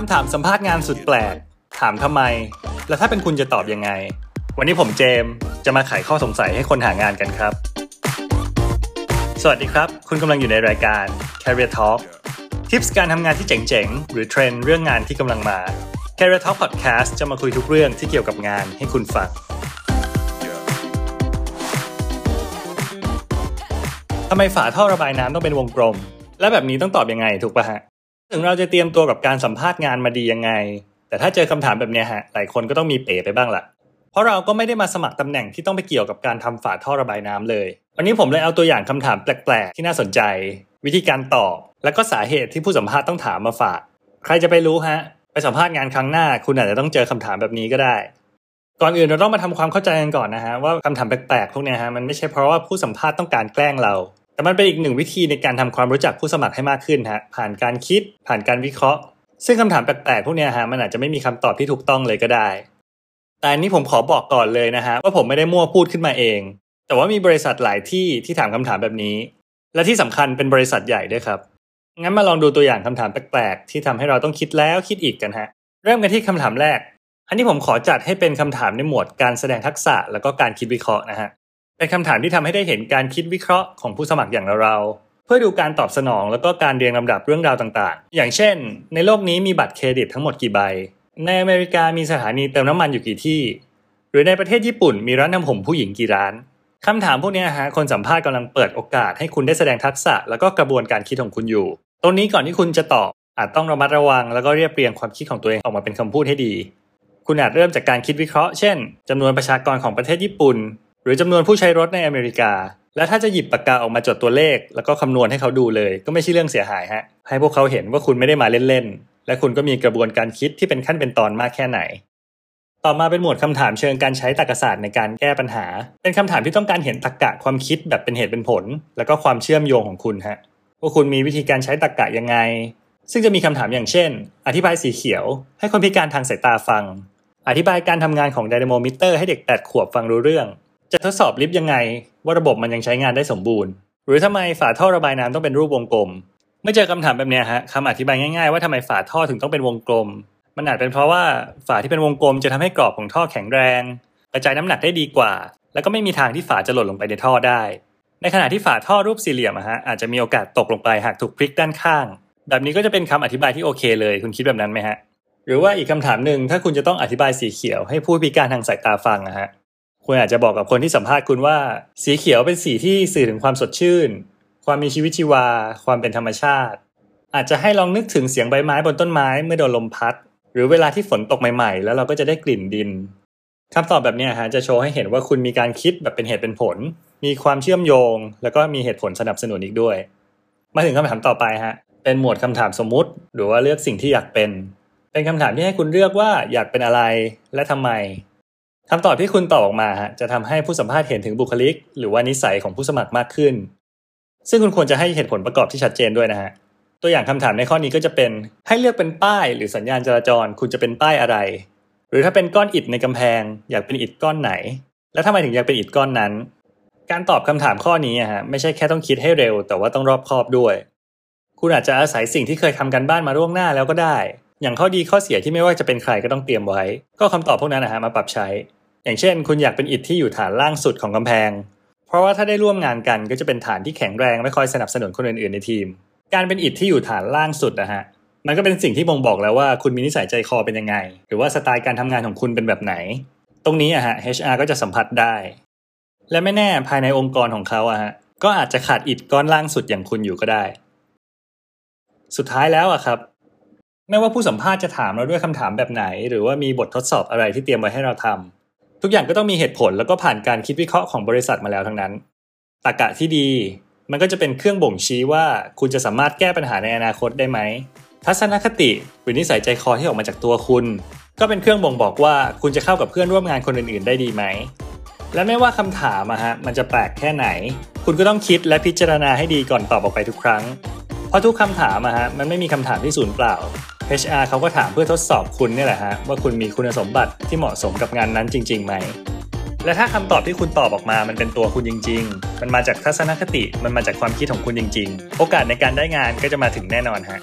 คำถามสัมภาษณ์งานสุดแปลก ถามทำไม แล้วถ้าเป็นคุณจะตอบยังไง วันนี้ผมเจมส์จะมาไขข้อสงสัยให้คนหางานกันครับ สวัสดีครับ คุณกำลังอยู่ในรายการ Career Talk ทิปส์การทำงานที่เจ๋งๆ หรือเทรนด์เรื่องงานที่กำลังมา Career Talk Podcast จะมาคุยทุกเรื่องที่เกี่ยวกับงานให้คุณฟังทำไมฝาท่อระบายน้ำต้องเป็นวงกลม และแบบนี้ต้องตอบยังไงถูกปะฮะ ถึงเราจะเตรียมตัวกับการสัมภาษณ์งานมาดียังไง แต่ถ้าเจอคำถามแบบเนี้ยฮะหลายคนก็ต้องมีเป๋ไปบ้างละเพราะเราก็ไม่ได้มาสมัครตำแหน่งที่ต้องไปเกี่ยวกับการทำฝาท่อระบายน้ำเลย วันนี้ผมเลยเอาตัวอย่างคำถามแปลกๆ ที่น่าสนใจ วิธีการตอบ และก็สาเหตุที่ผู้สัมภาษณ์ต้องถามมาฝาก ใครจะไปรู้ฮะ ไปสัมภาษณ์งานครั้งหน้า คุณอาจจะต้องเจอคำถามแบบนี้ก็ได้ ก่อนอื่นเราต้องมาทำความเข้าใจกันก่อนนะฮะว่าคำถามแปลกๆพวกนี้ฮะมันไม่ใช่เพราะว่าผู้สัมภาษณ์ต้องการแกล้งเรา แต่มันเป็นอีกหนึ่งวิธีในการทำความรู้จักผู้สมัครให้มากขึ้นฮะผ่านการคิดผ่านการวิเคราะห์ ซึ่งคำถามแปลกๆพวกเนี้ยฮะมันอาจจะไม่มีคำตอบที่ถูกต้องเลยก็ได้ แต่อันนี้ผมขอบอกก่อนเลยนะฮะว่าผมไม่ได้มั่วพูดขึ้นมาเอง แต่ว่ามีบริษัทหลายที่ที่ถามคำถามแบบนี้ และที่สำคัญเป็นบริษัทใหญ่ด้วยครับงั้นมาลองดูตัวอย่างคำถามแปลกๆที่ทำให้เราต้องคิดแล้วคิดอีกกันฮะเริ่มกันที่คำถามแรก อันนี้ผมขอจัดให้เป็นคำถามในหมวดการแสดงทักษะแล้วก็การคิดวิเคราะห์นะฮะ เป็นคำถามที่ทำให้ได้เห็นการคิดวิเคราะห์ของผู้สมัครอย่างเราๆเพื่อดูการตอบสนองแล้วก็การเรียงลำดับเรื่องราวต่างๆ อย่างเช่น ในโลกนี้มีบัตรเครดิตทั้งหมดกี่ใบ ในอเมริกามีสถานีเติมน้ำมันอยู่กี่ที่ หรือในประเทศญี่ปุ่นมีร้านทำผมผู้หญิงกี่ร้านคำถามพวกนี้ฮะคนสัมภาษณ์กำลังเปิดโอกาสให้คุณได้แสดงทักษะ แล้วก็กระบวนการคิดของคุณอยู่ ตรงนี้ก่อนที่คุณจะตอบอาจต้องระมัดระวัง แล้วก็เรียบเรียงความคิดของตัวเองออกมาเป็นคำพูดให้ดี คุณอาจเริ่มจากการคิดวิเคราะห์ เช่นจำนวนประชากรของประเทศญี่ปุ่น หรือจำนวนผู้ใช้รถในอเมริกา และถ้าจะหยิบปากกาออกมาจดตัวเลข แล้วก็คำนวณให้เขาดูเลย ก็ไม่ใช่เรื่องเสียหายฮะให้พวกเขาเห็นว่าคุณไม่ได้มาเล่นๆและคุณก็มีกระบวนการคิดที่เป็นขั้นเป็นตอนมากแค่ไหน ต่อมาเป็นหมวดคำถามเชิงการใช้ตรรกศาสตร์ในการแก้ปัญหา เป็นคำถามที่ต้องการเห็นตรรกะความคิดแบบเป็นเหตุเป็นผล แล้วก็ความเชื่อมโยงของคุณฮะว่าคุณมีวิธีการใช้ตรรกะยังไง ซึ่งจะมีคำถามอย่างเช่น อธิบายสีเขียว ให้คนพิการทางสายตาฟัง อธิบายการทำงานของไดนาโมมิเตอร์ให้เด็กแปดขวบฟังรู้เรื่อง จะทดสอบลิฟต์ยังไง ว่าระบบมันยังใช้งานได้สมบูรณ์ หรือทำไมฝาท่อระบายน้ำต้องเป็นรูปวงกลม เมื่อเจอคำถามแบบนี้ฮะคำอธิบายง่ายๆ ว่าทำไมฝาท่อถึงต้องเป็นวงกลม มันอาจเป็นเพราะว่าฝาที่เป็นวงกลมจะทำให้กรอบของท่อแข็งแรง กระจายน้ำหนักได้ดีกว่า แล้วก็ไม่มีทางที่ฝาจะหล่นลงไปในท่อได้ ในขณะที่ฝาท่อรูปสี่เหลี่ยมฮะอาจจะมีโอกาสตกลงไปหากถูกพลิกด้านข้าง แบบนี้ก็จะเป็นคำอธิบายที่โอเคเลย คุณคิดแบบนั้นไหมฮะหรือว่าอีกคำถามหนึ่งถ้าคุณจะต้องอธิบายสีเขียวให้ผู้พิการทางสายตาฟังอะฮะ คุณอาจจะบอกกับคนที่สัมภาษณ์คุณว่า สีเขียวเป็นสีที่สื่อถึงความสดชื่น ความมีชีวิตชีวา ความเป็นธรรมชาติ อาจจะให้ลองนึกถึงเสียงใบไม้บนต้นไม้เมื่อโดนลมพัด หรือเวลาที่ฝนตกใหม่ๆ แล้วเราก็จะได้กลิ่นดินคำตอบแบบนี้ฮะจะโชว์ให้เห็นว่าคุณมีการคิดแบบเป็นเหตุเป็นผล มีความเชื่อมโยง แล้วก็มีเหตุผลสนับสนุนอีกด้วย มาถึงคำถามต่อไปฮะเป็นหมวดคำถามสมมุติ หรือว่าเลือกสิ่งที่อยากเป็น เป็นคำถามที่ให้คุณเลือกว่าอยากเป็นอะไรและทำไม คำตอบที่คุณตอบออกมาฮะจะทำให้ผู้สัมภาษณ์เห็นถึงบุคลิก หรือว่านิสัยของผู้สมัครมากขึ้น ซึ่งคุณควรจะให้เหตุผลประกอบที่ชัดเจนด้วยนะฮะตัวอย่างคำถามในข้อนี้ก็จะเป็นให้เลือกเป็นป้ายหรือสัญญาณจราจร คุณจะเป็นป้ายอะไร หรือถ้าเป็นก้อนอิฐในกำแพง อยากเป็นอิฐก้อนไหน และทำไมถึงอยากเป็นอิฐก้อนนั้น การตอบคำถามข้อนี้อะฮะไม่ใช่แค่ต้องคิดให้เร็ว แต่ว่าต้องรอบคอบด้วย คุณอาจจะอาศัยสิ่งที่เคยทำกันบ้านมาล่วงหน้าแล้วก็ได้ อย่างข้อดีข้อเสียที่ไม่ว่าจะเป็นใครก็ต้องเตรียมไว้ ก็คำตอบพวกนั้นนะฮะมาปรับใช้ อย่างเช่น คุณอยากเป็นอิฐที่อยู่ฐานล่างสุดของกำแพง เพราะว่าถ้าได้ร่วมงานกันก็จะเป็นฐานที่แข็งแรงและคอยสนับสนุนคนอื่นๆในทีม การเป็นอิฐที่อยู่ฐานล่างสุดนะฮะมันก็เป็นสิ่งที่บ่งบอกแล้วว่าคุณมีนิสัยใจคอเป็นยังไง หรือว่าสไตล์การทำงานของคุณเป็นแบบไหน ตรงนี้อะฮะ HR ก็จะสัมผัสได้ และไม่แน่ภายในองค์กรของเขาอะฮะก็อาจจะขาดอิฐก้อนล่างสุดอย่างคุณอยู่ก็ได้ สุดท้ายแล้วอะครับ ไม่ว่าผู้สัมภาษณ์จะถามเราด้วยคำถามแบบไหน หรือว่ามีบททดสอบอะไรที่เตรียมไว้ให้เราทำทุกอย่างก็ต้องมีเหตุผลแล้วก็ผ่านการคิดวิเคราะห์ของบริษัทมาแล้วทั้งนั้นตรกะที่ดี มันก็จะเป็นเครื่องบ่งชี้ว่าคุณจะสามารถแก้ปัญหาในอนาคตได้ไหม ทัศนคติหรือนิสัยใจคอที่ออกมาจากตัวคุณ ก็เป็นเครื่องบ่งบอกว่าคุณจะเข้ากับเพื่อนร่วมงานคนอื่น ๆ ได้ดีไหมและไม่ว่าคำถามอะฮะมันจะแปลกแค่ไหน คุณก็ต้องคิดและพิจารณาให้ดีก่อนตอบออกไปทุกครั้ง เพราะทุกคำถามอะฮะมันไม่มีคำถามที่ศูนย์เปล่า HR เขาก็ถามเพื่อทดสอบคุณเนี่ยแหละฮะว่าคุณมีคุณสมบัติที่เหมาะสมกับงานนั้นจริง ๆ ไหม และถ้าคำตอบที่คุณตอบออกมามันเป็นตัวคุณจริง ๆ มันมาจากทัศนคติมันมาจากความคิดของคุณจริง ๆ โอกาสในการได้งานก็จะมาถึงแน่นอนฮะ